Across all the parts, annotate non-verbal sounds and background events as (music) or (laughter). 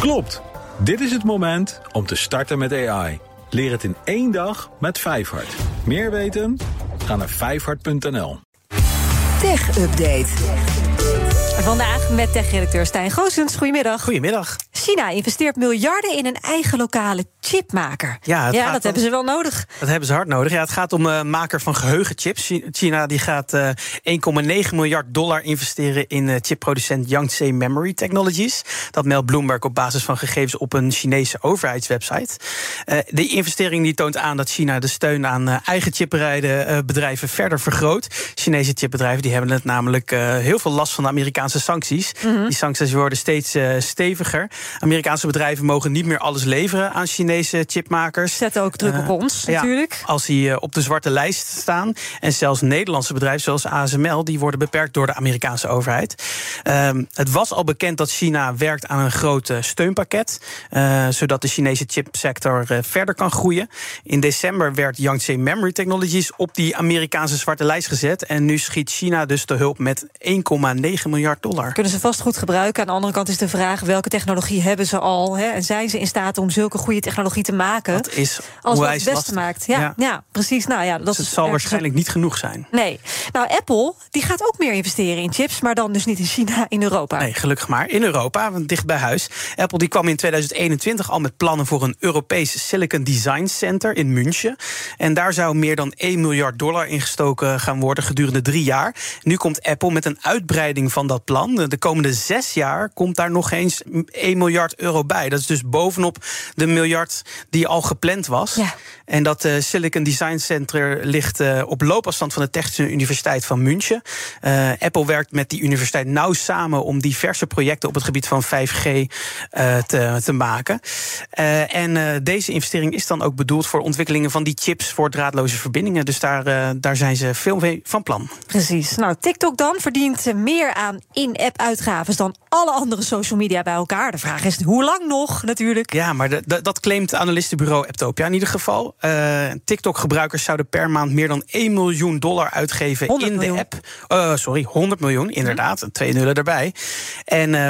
Klopt. Dit is het moment om te starten met AI. Leer het in één dag met Vijfhart. Meer weten? Ga naar vijfhart.nl. Tech Update. Vandaag met tech-redacteur Stijn Goosens. Goedemiddag. Goedemiddag. China investeert miljarden in een eigen lokale chipmaker. Ja, dat om- hebben ze wel nodig. Dat hebben ze hard nodig. Ja, het gaat om een maker van geheugenchips. Chi- China die gaat eh 1,9 miljard dollar investeren in eh, chipproducent Yangtze Memory Technologies. Dat meldt Bloomberg op basis van gegevens op een Chinese overheidswebsite. Eh de investering die toont aan dat China de steun aan eh, eigen chipbereide bedrijven verder vergroot. Chinese chipbedrijven die hebben het namelijk eh, heel veel last van de Amerikaanse sancties. Die sancties worden steeds eh, steviger. Amerikaanse bedrijven mogen niet meer alles leveren aan Chinese chipmakers. Zetten ook druk op Eh, ons, ja, natuurlijk. als die eh, op de zwarte lijst staan. En zelfs Nederlandse bedrijven zoals ASML, die worden beperkt door de Amerikaanse overheid. Ehm, het was al bekend dat China werkt aan een groot eh, steunpakket. zodat de Chinese chipsector verder kan groeien. In december werd Yangtze Memory Technologies op die Amerikaanse zwarte lijst gezet. En nu schiet China dus te hulp met 1,9 miljard dollar. Kunnen ze vast goed gebruiken. Aan de andere kant is de vraag welke technologie hebben ze al? Hè? En zijn ze in staat om zulke goede technologie te maken? Dat is als onwijs het beste maakt. Ja, ja. Ja. precies. Nou ja, dat Dus het is zal waarschijnlijk niet genoeg zijn. Nee. Nou, Apple die gaat ook meer investeren in chips, maar dan dus niet in China, in Europa. Nee, gelukkig maar. In Europa, want dicht bij huis. Apple die kwam in 2021 al met plannen voor een Europees Silicon Design Center in München. En daar zou meer dan 1 miljard dollar ingestoken gaan worden gedurende drie jaar. Nu komt Apple met een uitbreiding van dat plan. De komende zes jaar komt daar nog eens 1 miljard euro bij. Dat is dus bovenop de miljard die al gepland was. Ja. En dat eh, Silicon Design Center ligt eh, op loopafstand van de Technische Universiteit van München. Eh, Apple werkt met die universiteit nauw samen om diverse projecten op het gebied van 5G eh, te, te maken. En deze investering is dan ook bedoeld voor ontwikkelingen van die chips voor draadloze verbindingen. Dus daar, daar zijn ze veel mee van plan. Precies. Nou, TikTok dan verdient meer aan in-app uitgaven dan alle andere social media bij elkaar. De vraag is hoe lang nog, natuurlijk. Ja, maar de- de- dat claimt analistenbureau Eptopia in ieder geval. Eh, TikTok-gebruikers zouden per maand meer dan 1 miljoen dollar uitgeven 100 in miljoen. de app. Eh, sorry, 100 miljoen, inderdaad. Twee nullen erbij. En eh,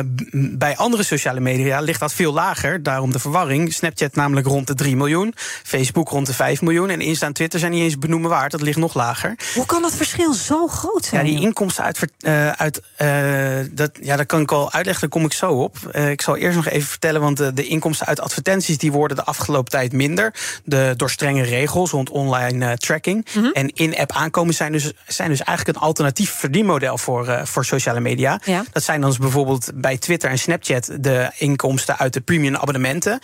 bij andere sociale media ligt dat veel lager. Daarom de verwarring. Snapchat namelijk rond de 3 miljoen. Facebook rond de 5 miljoen. En Insta en Twitter zijn niet eens benoemen waard. Dat ligt nog lager. Hoe kan dat verschil zo groot Ja, zijn? die joh? inkomsten uit, uit dat, ja, dat kan ik al uitleggen, daar kom ik zo op. Eh, ik zal eerst nog even vertellen, want eh, de inkomsten uit advertenties die worden de afgelopen tijd minder. De, door strenge regels rond online eh, tracking. Mhm. En in-app aankomen zijn dus, zijn dus eigenlijk een alternatief verdienmodel voor, voor sociale media. Ja. Dat zijn dan dus bijvoorbeeld bij Twitter en Snapchat de inkomsten uit de premium abonnementen.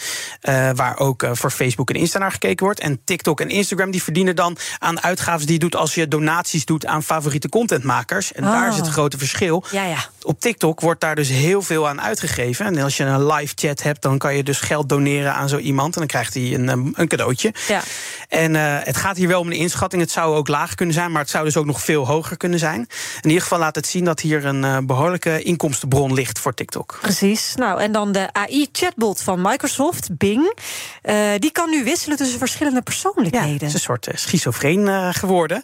waar ook voor Facebook en Insta naar gekeken wordt. En TikTok en Instagram die verdienen dan aan uitgaven die je doet als je donaties doet aan favoriete contentmakers. En daar Oh. is het grote verschil. Ja, ja. Op TikTok wordt daar dus heel veel aan uitgegeven. En als je een live chat hebt, dan kan je dus geld doneren aan zo iemand. En dan krijgt hij een, eh, een cadeautje. Ja. En eh, het gaat hier wel om een inschatting. Het zou ook lager kunnen zijn, maar het zou dus ook nog veel hoger kunnen zijn. In ieder geval laat het zien dat hier een eh, behoorlijke inkomstenbron ligt voor TikTok. Precies. Nou, en dan de AI-chatbot van Microsoft, Bing. Eh, die kan nu wisselen tussen verschillende Ja, persoonlijkheden. het is een soort schizofreen geworden.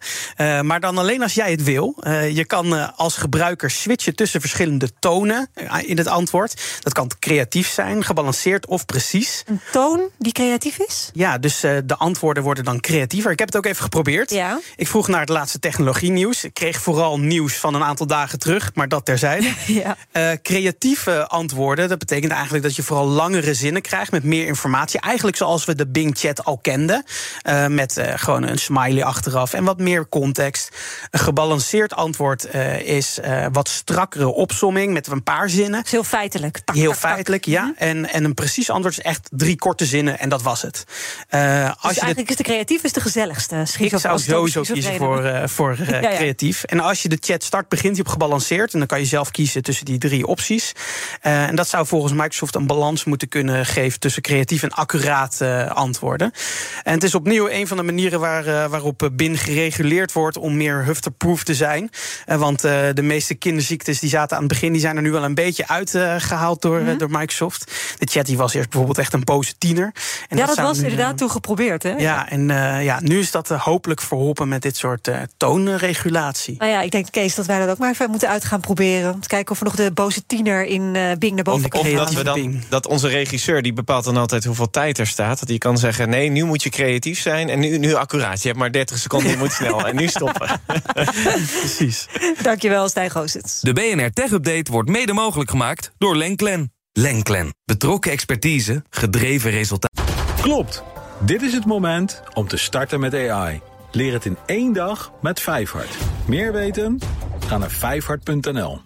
Maar dan alleen als jij het wil. Je kan als gebruiker switchen tussen verschillende tonen in het antwoord. Dat kan creatief zijn, gebalanceerd of precies. Een toon die creatief is? Ja, dus eh, de antwoorden worden dan creatiever. Ik heb het ook even geprobeerd. Ja. Ik vroeg naar het laatste technologie-nieuws. Ik kreeg vooral nieuws van een aantal dagen terug, maar dat terzijde. (laughs) Ja. Eh, creatieve antwoorden, dat betekent eigenlijk dat je vooral langere zinnen krijgt met meer informatie. Eigenlijk zoals we de Bing-chat al kenden. eh, met eh, gewoon een smiley achteraf en wat meer context. Een gebalanceerd antwoord eh, is eh, wat strakkere opsomming met een paar zinnen. Het is heel feitelijk. Tak, Heel tak, tak. feitelijk, ja. En, en een precies antwoord is echt drie korte zinnen en dat was het. Eh, als Dus je de eigenlijk is de creatief is de gezelligste. ik zou als sowieso kiezen voor, eh, voor eh, (laughs) Ja, ja. creatief. En als je de chat start, begint hij op gebalanceerd. En dan kan je zelf kiezen tussen die drie opties. En dat zou volgens Microsoft een balans moeten kunnen geven tussen creatief en accuraat antwoorden. En het is opnieuw een van de manieren waar, waarop BIN gereguleerd wordt om meer hufterproof te zijn. Want de meeste kinderziektes die zaten aan het begin, die zijn er nu wel een beetje uitgehaald door, eh, door Microsoft. De chat die was eerst bijvoorbeeld echt een boze tiener. En ja, dat, was nu, inderdaad eh, toen geprobeerd, hè? Ja, en eh, ja, nu is dat eh, hopelijk verholpen met dit soort eh, toonregulatie. Nou ja, ik denk, Kees, dat wij dat ook maar even moeten uit gaan proberen. Om te kijken of we nog de boze tiener in eh Bing naar boven kunnen Of dat, we dan, dat onze regisseur, die bepaalt dan altijd hoeveel tijd er staat. Dat hij kan zeggen, nee, nu moet je creatief zijn. En nu, nu accuraat. Je hebt maar 30 seconden, je moet snel. En nu stoppen. (laughs) (laughs) Precies. Dankjewel, Stijn Goosens. De BNR Tech Update wordt mede mogelijk gemaakt door Lenklen. Lenklen. Betrokken expertise, gedreven resultaten. Klopt. Dit is het moment om te starten met AI. Leer het in één dag met Vijfhart. Meer weten? Ga naar vijfhart.nl.